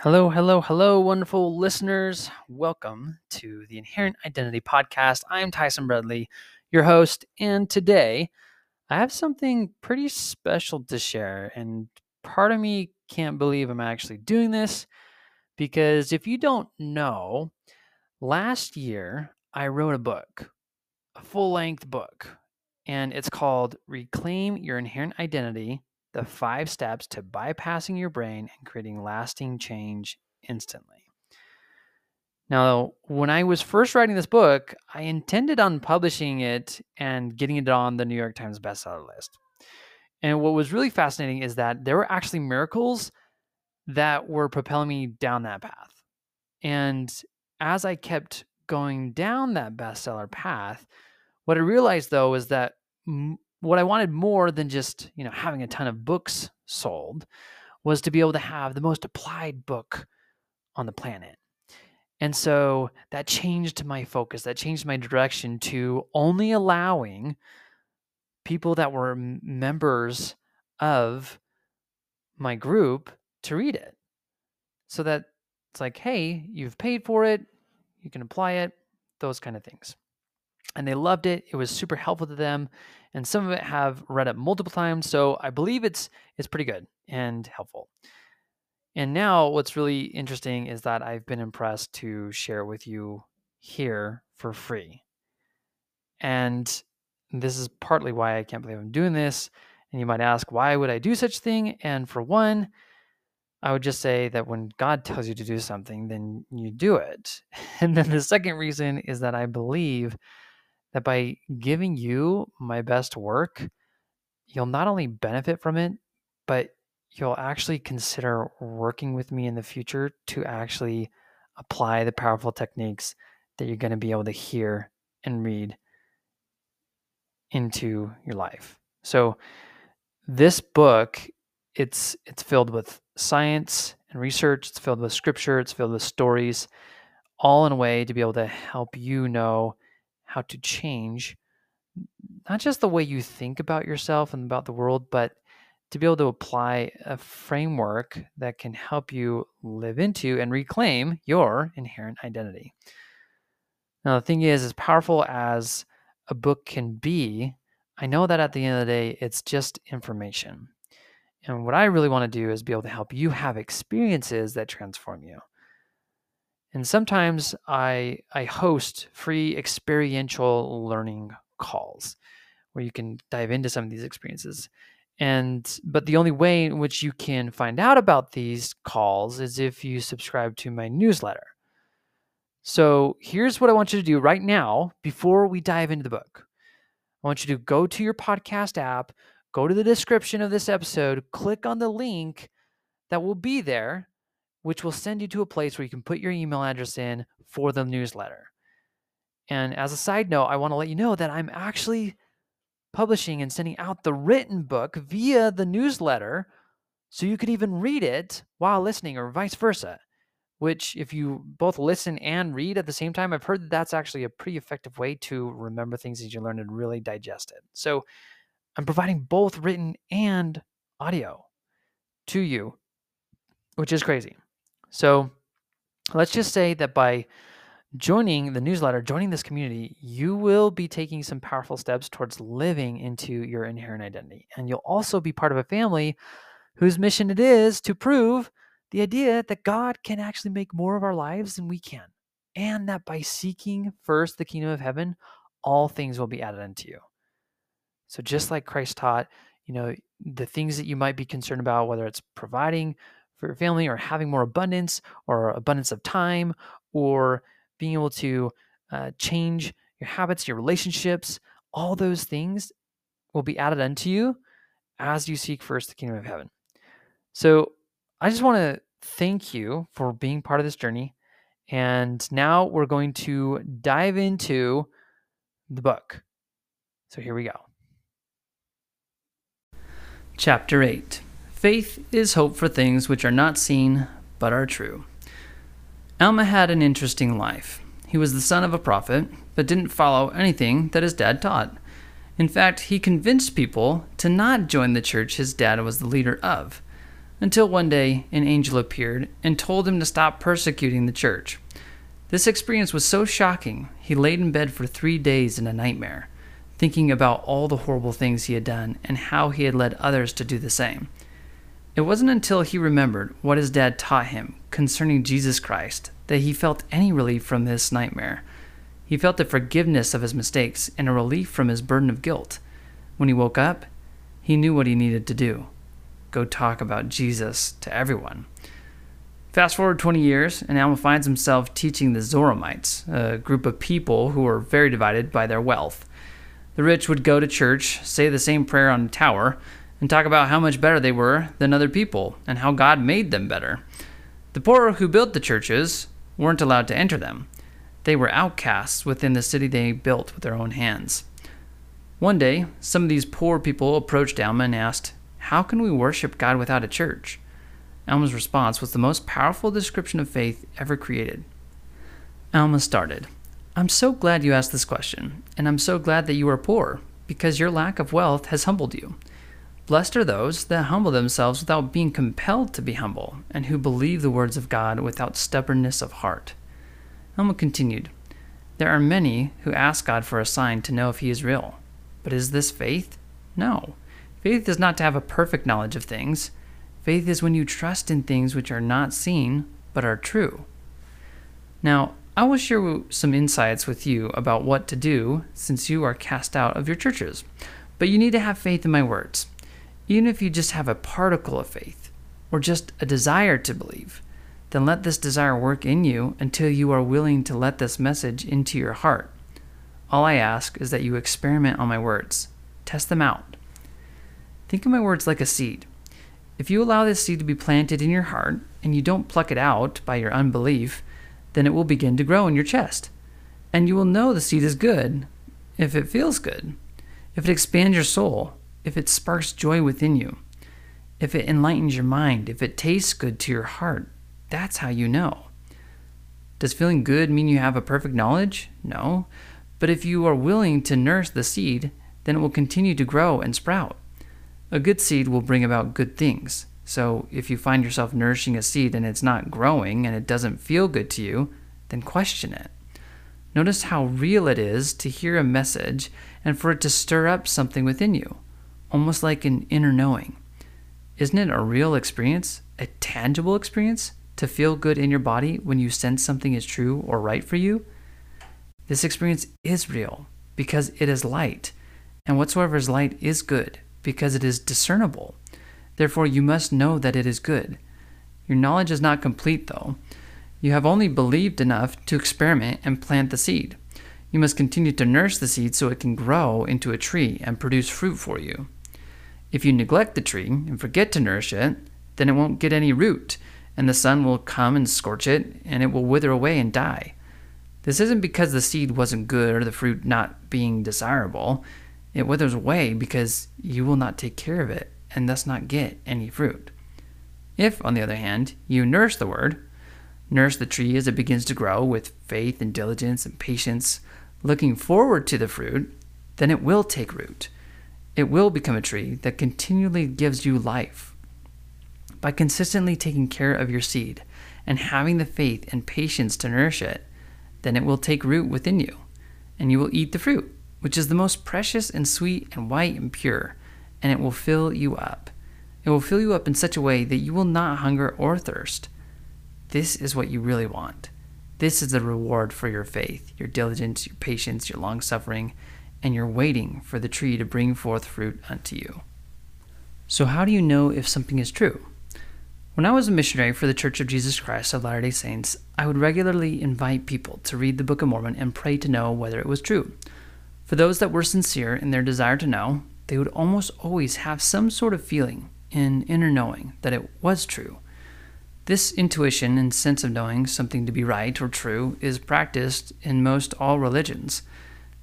Hello, hello, hello, wonderful listeners. Welcome to the Inherent Identity Podcast. I'm Tyson Bradley, your host, and today I have something pretty special to share. And part of me can't believe I'm actually doing this because if you don't know, last year I wrote a book, a full length book, and it's called Reclaim Your Inherent Identity the five steps to bypassing your brain and creating lasting change instantly. Now, when I was first writing this book, I intended on publishing it and getting it on the New York Times bestseller list. And what was really fascinating is that there were actually miracles that were propelling me down that path. And as I kept going down that bestseller path, what I realized though is that what I wanted more than just, you know, having a ton of books sold was to be able to have the most applied book on the planet. And so that changed my focus, that changed my direction to only allowing people that were members of my group to read it. So that it's like, hey, you've paid for it, you can apply it, those kind of things and they loved it. It was super helpful to them, and some of it have read it multiple times. So I believe it's it's pretty good and helpful. And now, what's really interesting is that I've been impressed to share with you here for free. And this is partly why I can't believe I'm doing this. And you might ask, why would I do such thing? And for one, I would just say that when God tells you to do something, then you do it. And then the second reason is that I believe that by giving you my best work, you'll not only benefit from it, but you'll actually consider working with me in the future to actually apply the powerful techniques that you're going to be able to hear and read into your life. So this book it's it's filled with science and research, it's filled with scripture, it's filled with stories all in a way to be able to help you know how to change not just the way you think about yourself and about the world, but to be able to apply a framework that can help you live into and reclaim your inherent identity. Now, the thing is, as powerful as a book can be, I know that at the end of the day, it's just information. And what I really want to do is be able to help you have experiences that transform you. And sometimes I I host free experiential learning calls where you can dive into some of these experiences. And but the only way in which you can find out about these calls is if you subscribe to my newsletter. So here's what I want you to do right now before we dive into the book. I want you to go to your podcast app, go to the description of this episode, click on the link that will be there which will send you to a place where you can put your email address in for the newsletter. And as a side note, I want to let you know that I'm actually publishing and sending out the written book via the newsletter so you could even read it while listening or vice versa. Which, if you both listen and read at the same time, I've heard that that's actually a pretty effective way to remember things that you learn and really digest it. So I'm providing both written and audio to you, which is crazy. So let's just say that by joining the newsletter, joining this community, you will be taking some powerful steps towards living into your inherent identity. And you'll also be part of a family whose mission it is to prove the idea that God can actually make more of our lives than we can. And that by seeking first the kingdom of heaven, all things will be added unto you. So just like Christ taught, you know, the things that you might be concerned about, whether it's providing for your family or having more abundance or abundance of time or being able to uh, change your habits, your relationships, all those things will be added unto you as you seek first the kingdom of heaven. So I just want to thank you for being part of this journey. And now we're going to dive into the book. So here we go. Chapter 8 Faith is hope for things which are not seen but are true. Alma had an interesting life. He was the son of a prophet, but didn't follow anything that his dad taught. In fact, he convinced people to not join the church his dad was the leader of. until one day an angel appeared and told him to stop persecuting the church. This experience was so shocking, he laid in bed for three days in a nightmare, thinking about all the horrible things he had done and how he had led others to do the same. It wasn't until he remembered what his dad taught him concerning Jesus Christ that he felt any relief from this nightmare. He felt the forgiveness of his mistakes and a relief from his burden of guilt. When he woke up, he knew what he needed to do go talk about Jesus to everyone. Fast forward 20 years, and Alma finds himself teaching the Zoramites, a group of people who were very divided by their wealth. The rich would go to church, say the same prayer on the tower, and talk about how much better they were than other people and how God made them better. The poor who built the churches weren't allowed to enter them. They were outcasts within the city they built with their own hands. One day, some of these poor people approached Alma and asked, How can we worship God without a church? Alma's response was the most powerful description of faith ever created. Alma started, I'm so glad you asked this question, and I'm so glad that you are poor, because your lack of wealth has humbled you. Blessed are those that humble themselves without being compelled to be humble, and who believe the words of God without stubbornness of heart. Alma continued, There are many who ask God for a sign to know if He is real. But is this faith? No. Faith is not to have a perfect knowledge of things. Faith is when you trust in things which are not seen, but are true. Now, I will share some insights with you about what to do since you are cast out of your churches. But you need to have faith in my words even if you just have a particle of faith or just a desire to believe, then let this desire work in you until you are willing to let this message into your heart. All I ask is that you experiment on my words, test them out. Think of my words like a seed. If you allow this seed to be planted in your heart and you don't pluck it out by your unbelief, then it will begin to grow in your chest. And you will know the seed is good if it feels good, if it expands your soul, if it sparks joy within you, if it enlightens your mind, if it tastes good to your heart, that's how you know. Does feeling good mean you have a perfect knowledge? No. But if you are willing to nurse the seed, then it will continue to grow and sprout. A good seed will bring about good things. So if you find yourself nourishing a seed and it's not growing and it doesn't feel good to you, then question it. Notice how real it is to hear a message and for it to stir up something within you almost like an inner knowing. Isn't it a real experience, a tangible experience, to feel good in your body when you sense something is true or right for you? This experience is real because it is light, and whatsoever is light is good because it is discernible. Therefore, you must know that it is good. Your knowledge is not complete, though. You have only believed enough to experiment and plant the seed. You must continue to nurse the seed so it can grow into a tree and produce fruit for you. If you neglect the tree and forget to nourish it, then it won't get any root, and the sun will come and scorch it, and it will wither away and die. This isn't because the seed wasn't good or the fruit not being desirable. It withers away because you will not take care of it and thus not get any fruit. If, on the other hand, you nurse the word, nurse the tree as it begins to grow with faith and diligence and patience, looking forward to the fruit, then it will take root it will become a tree that continually gives you life. By consistently taking care of your seed and having the faith and patience to nourish it, then it will take root within you, and you will eat the fruit, which is the most precious and sweet and white and pure, and it will fill you up. It will fill you up in such a way that you will not hunger or thirst. This is what you really want. This is the reward for your faith, your diligence, your patience, your long suffering, and you're waiting for the tree to bring forth fruit unto you. So, how do you know if something is true? When I was a missionary for the Church of Jesus Christ of Latter day Saints, I would regularly invite people to read the Book of Mormon and pray to know whether it was true. For those that were sincere in their desire to know, they would almost always have some sort of feeling, in inner knowing, that it was true. This intuition and sense of knowing something to be right or true is practiced in most all religions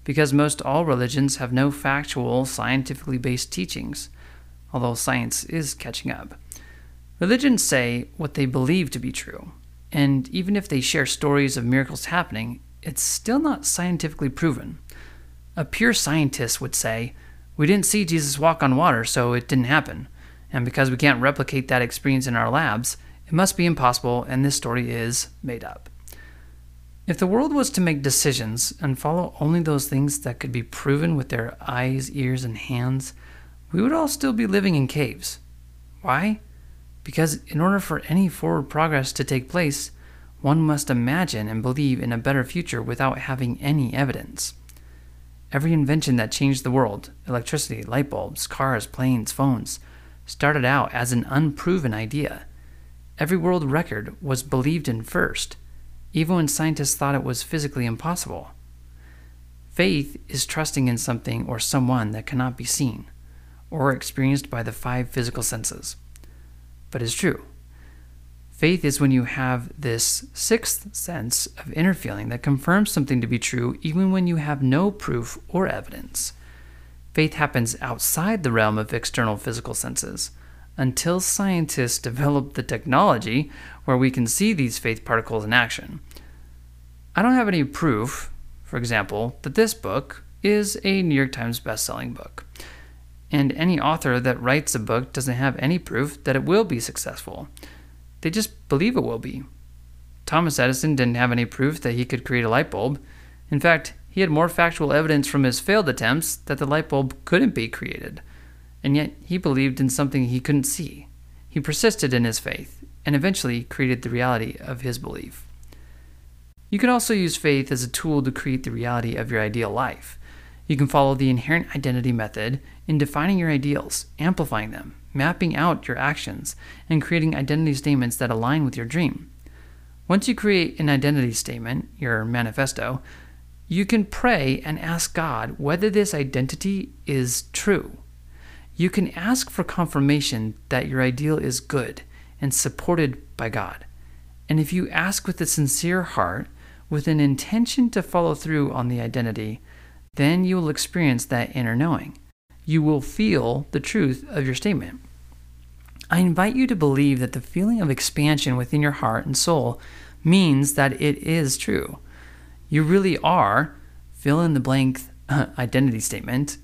because most all religions have no factual, scientifically based teachings, although science is catching up. Religions say what they believe to be true, and even if they share stories of miracles happening, it's still not scientifically proven. A pure scientist would say, We didn't see Jesus walk on water, so it didn't happen. And because we can't replicate that experience in our labs, it must be impossible, and this story is made up. If the world was to make decisions and follow only those things that could be proven with their eyes, ears, and hands, we would all still be living in caves. Why? Because in order for any forward progress to take place, one must imagine and believe in a better future without having any evidence. Every invention that changed the world electricity, light bulbs, cars, planes, phones started out as an unproven idea. Every world record was believed in first, even when scientists thought it was physically impossible. Faith is trusting in something or someone that cannot be seen or experienced by the five physical senses but is true. Faith is when you have this sixth sense of inner feeling that confirms something to be true even when you have no proof or evidence. Faith happens outside the realm of external physical senses until scientists develop the technology where we can see these faith particles in action. I don't have any proof, for example, that this book is a New York Times bestselling book and any author that writes a book doesn't have any proof that it will be successful. They just believe it will be. Thomas Edison didn't have any proof that he could create a light bulb. In fact, he had more factual evidence from his failed attempts that the light bulb couldn't be created. And yet, he believed in something he couldn't see. He persisted in his faith and eventually created the reality of his belief. You can also use faith as a tool to create the reality of your ideal life. You can follow the inherent identity method in defining your ideals, amplifying them, mapping out your actions, and creating identity statements that align with your dream. Once you create an identity statement, your manifesto, you can pray and ask God whether this identity is true. You can ask for confirmation that your ideal is good and supported by God. And if you ask with a sincere heart, with an intention to follow through on the identity, then you will experience that inner knowing you will feel the truth of your statement. I invite you to believe that the feeling of expansion within your heart and soul means that it is true. You really are fill in the blank uh, identity statement.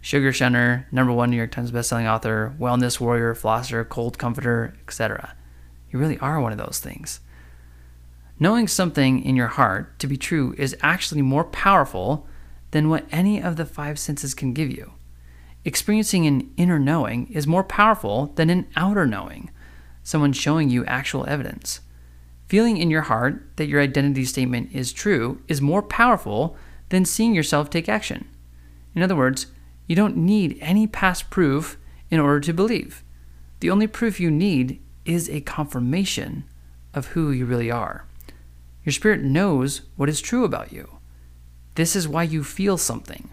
Sugar shunner, number one New York Times bestselling author, wellness warrior, flosser, cold comforter, etc. You really are one of those things. Knowing something in your heart to be true is actually more powerful than what any of the five senses can give you. Experiencing an inner knowing is more powerful than an outer knowing, someone showing you actual evidence. Feeling in your heart that your identity statement is true is more powerful than seeing yourself take action. In other words, you don't need any past proof in order to believe. The only proof you need is a confirmation of who you really are. Your spirit knows what is true about you. This is why you feel something.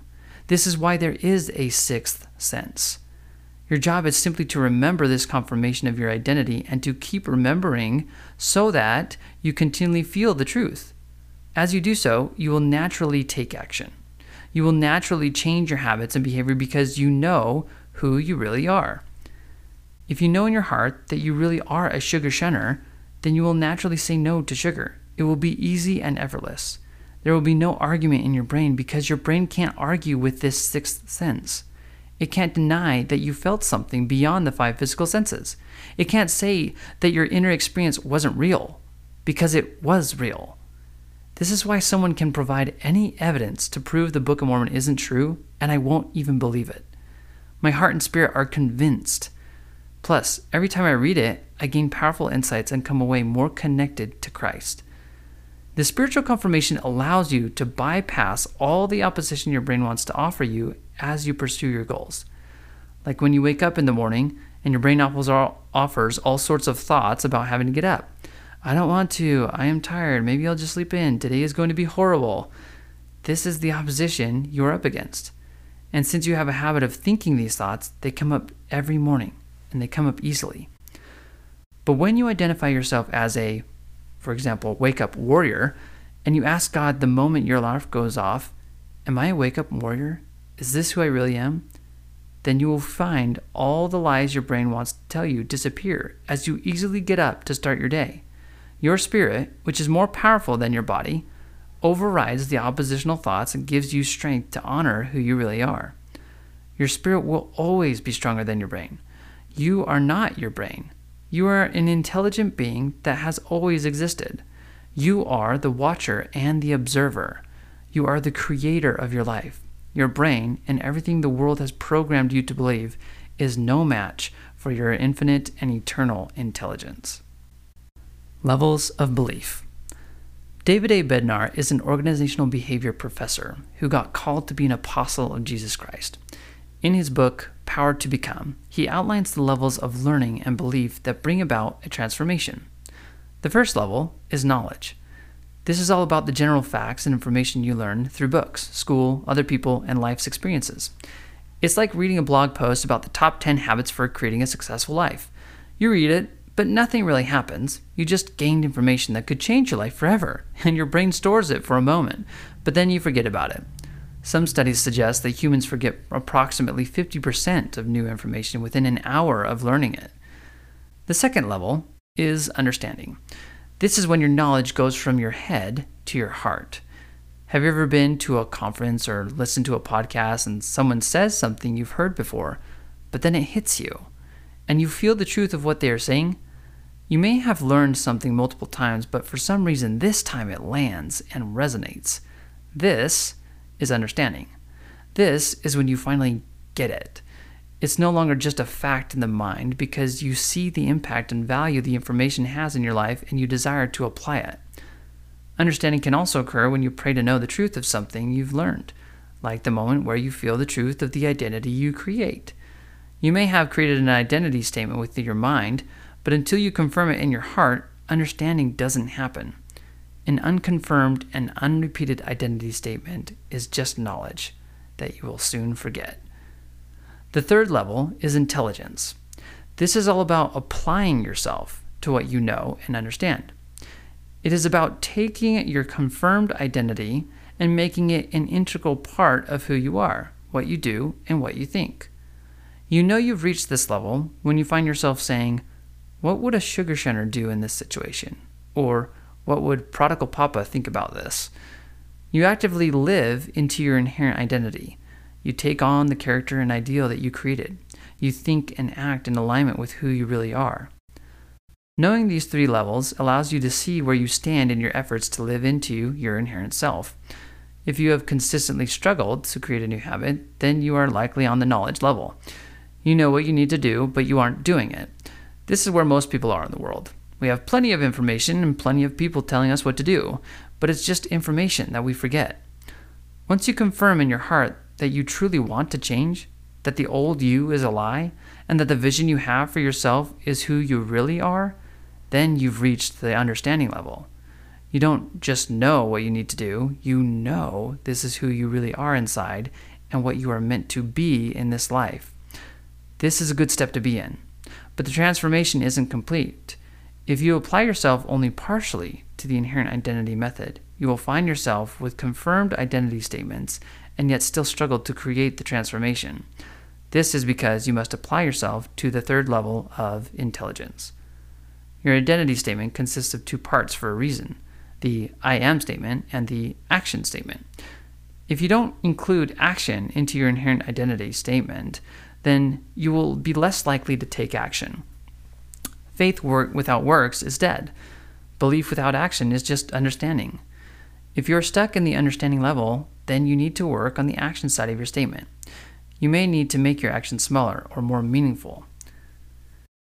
This is why there is a sixth sense. Your job is simply to remember this confirmation of your identity and to keep remembering so that you continually feel the truth. As you do so, you will naturally take action. You will naturally change your habits and behavior because you know who you really are. If you know in your heart that you really are a sugar shunner, then you will naturally say no to sugar. It will be easy and effortless. There will be no argument in your brain because your brain can't argue with this sixth sense. It can't deny that you felt something beyond the five physical senses. It can't say that your inner experience wasn't real because it was real. This is why someone can provide any evidence to prove the Book of Mormon isn't true, and I won't even believe it. My heart and spirit are convinced. Plus, every time I read it, I gain powerful insights and come away more connected to Christ. The spiritual confirmation allows you to bypass all the opposition your brain wants to offer you as you pursue your goals. Like when you wake up in the morning and your brain offers all, sorts of thoughts about having to get up. I don't want to. I am tired. Maybe I'll just sleep in. Today is going to be horrible. This is the opposition you're up against. And since you have a habit of thinking these thoughts, they come up every morning and they come up easily. But when you identify yourself as a for example, wake up warrior, and you ask God the moment your alarm goes off, Am I a wake up warrior? Is this who I really am? Then you will find all the lies your brain wants to tell you disappear as you easily get up to start your day. Your spirit, which is more powerful than your body, overrides the oppositional thoughts and gives you strength to honor who you really are. Your spirit will always be stronger than your brain. You are not your brain. You are an intelligent being that has always existed. You are the watcher and the observer. You are the creator of your life. Your brain and everything the world has programmed you to believe is no match for your infinite and eternal intelligence. Levels of belief. David A. Bednar is an organizational behavior professor who got called to be an apostle of Jesus Christ. In his book, Power to Become, he outlines the levels of learning and belief that bring about a transformation. The first level is knowledge. This is all about the general facts and information you learn through books, school, other people, and life's experiences. It's like reading a blog post about the top 10 habits for creating a successful life. You read it, but nothing really happens. You just gained information that could change your life forever, and your brain stores it for a moment, but then you forget about it. Some studies suggest that humans forget approximately 50% of new information within an hour of learning it. The second level is understanding. This is when your knowledge goes from your head to your heart. Have you ever been to a conference or listened to a podcast and someone says something you've heard before, but then it hits you and you feel the truth of what they are saying? You may have learned something multiple times, but for some reason this time it lands and resonates. This is understanding. This is when you finally get it. It's no longer just a fact in the mind because you see the impact and value the information has in your life and you desire to apply it. Understanding can also occur when you pray to know the truth of something you've learned, like the moment where you feel the truth of the identity you create. You may have created an identity statement within your mind, but until you confirm it in your heart, understanding doesn't happen. An unconfirmed and unrepeated identity statement is just knowledge that you will soon forget. The third level is intelligence. This is all about applying yourself to what you know and understand. It is about taking your confirmed identity and making it an integral part of who you are, what you do, and what you think. You know you've reached this level when you find yourself saying, What would a sugar shunner do in this situation? Or, What would prodigal papa think about this? You actively live into your inherent identity. You take on the character and ideal that you created. You think and act in alignment with who you really are. Knowing these three levels allows you to see where you stand in your efforts to live into your inherent self. If you have consistently struggled to create a new habit, then you are likely on the knowledge level. You know what you need to do, but you aren't doing it. This is where most people are in the world. We have plenty of information and plenty of people telling us what to do, but it's just information that we forget. Once you confirm in your heart that you truly want to change, that the old you is a lie, and that the vision you have for yourself is who you really are, then you've reached the understanding level. You don't just know what you need to do, you know this is who you really are inside and what you are meant to be in this life. This is a good step to be in. But the transformation isn't complete. If you apply yourself only partially to the inherent identity method, you will find yourself with confirmed identity statements and yet still struggle to create the transformation. This is because you must apply yourself to the third level of intelligence. Your identity statement consists of two parts for a reason the I am statement and the action statement. If you don't include action into your inherent identity statement, then you will be less likely to take action. Faith work without works is dead. Belief without action is just understanding. If you're stuck in the understanding level, then you need to work on the action side of your statement. You may need to make your action smaller or more meaningful.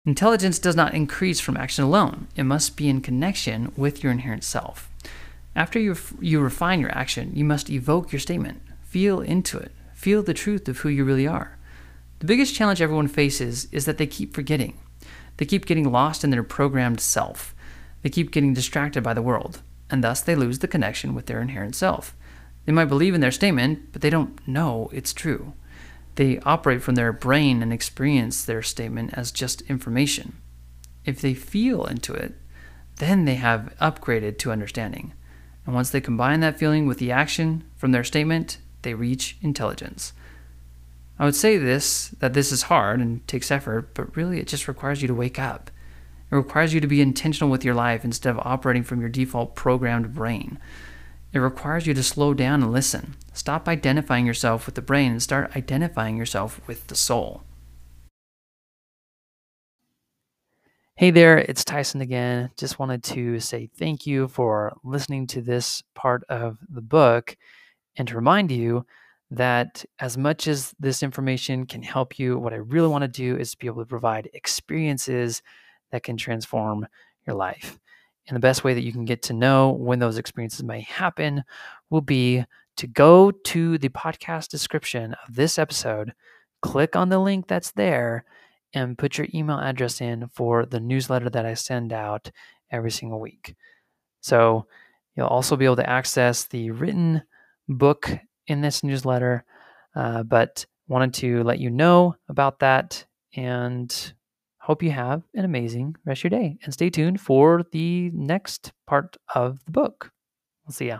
Intelligence does not increase from action alone, it must be in connection with your inherent self. After you, you refine your action, you must evoke your statement, feel into it, feel the truth of who you really are. The biggest challenge everyone faces is that they keep forgetting. They keep getting lost in their programmed self. They keep getting distracted by the world, and thus they lose the connection with their inherent self. They might believe in their statement, but they don't know it's true. They operate from their brain and experience their statement as just information. If they feel into it, then they have upgraded to understanding. And once they combine that feeling with the action from their statement, they reach intelligence. I would say this that this is hard and takes effort, but really it just requires you to wake up. It requires you to be intentional with your life instead of operating from your default programmed brain. It requires you to slow down and listen. Stop identifying yourself with the brain and start identifying yourself with the soul. Hey there, it's Tyson again. Just wanted to say thank you for listening to this part of the book and to remind you that as much as this information can help you, what I really want to do is to be able to provide experiences that can transform your life. And the best way that you can get to know when those experiences may happen will be to go to the podcast description of this episode, click on the link that's there and put your email address in for the newsletter that I send out every single week. So you'll also be able to access the written book in this newsletter, uh, but wanted to let you know about that and hope you have an amazing rest of your day. And stay tuned for the next part of the book. We'll see ya.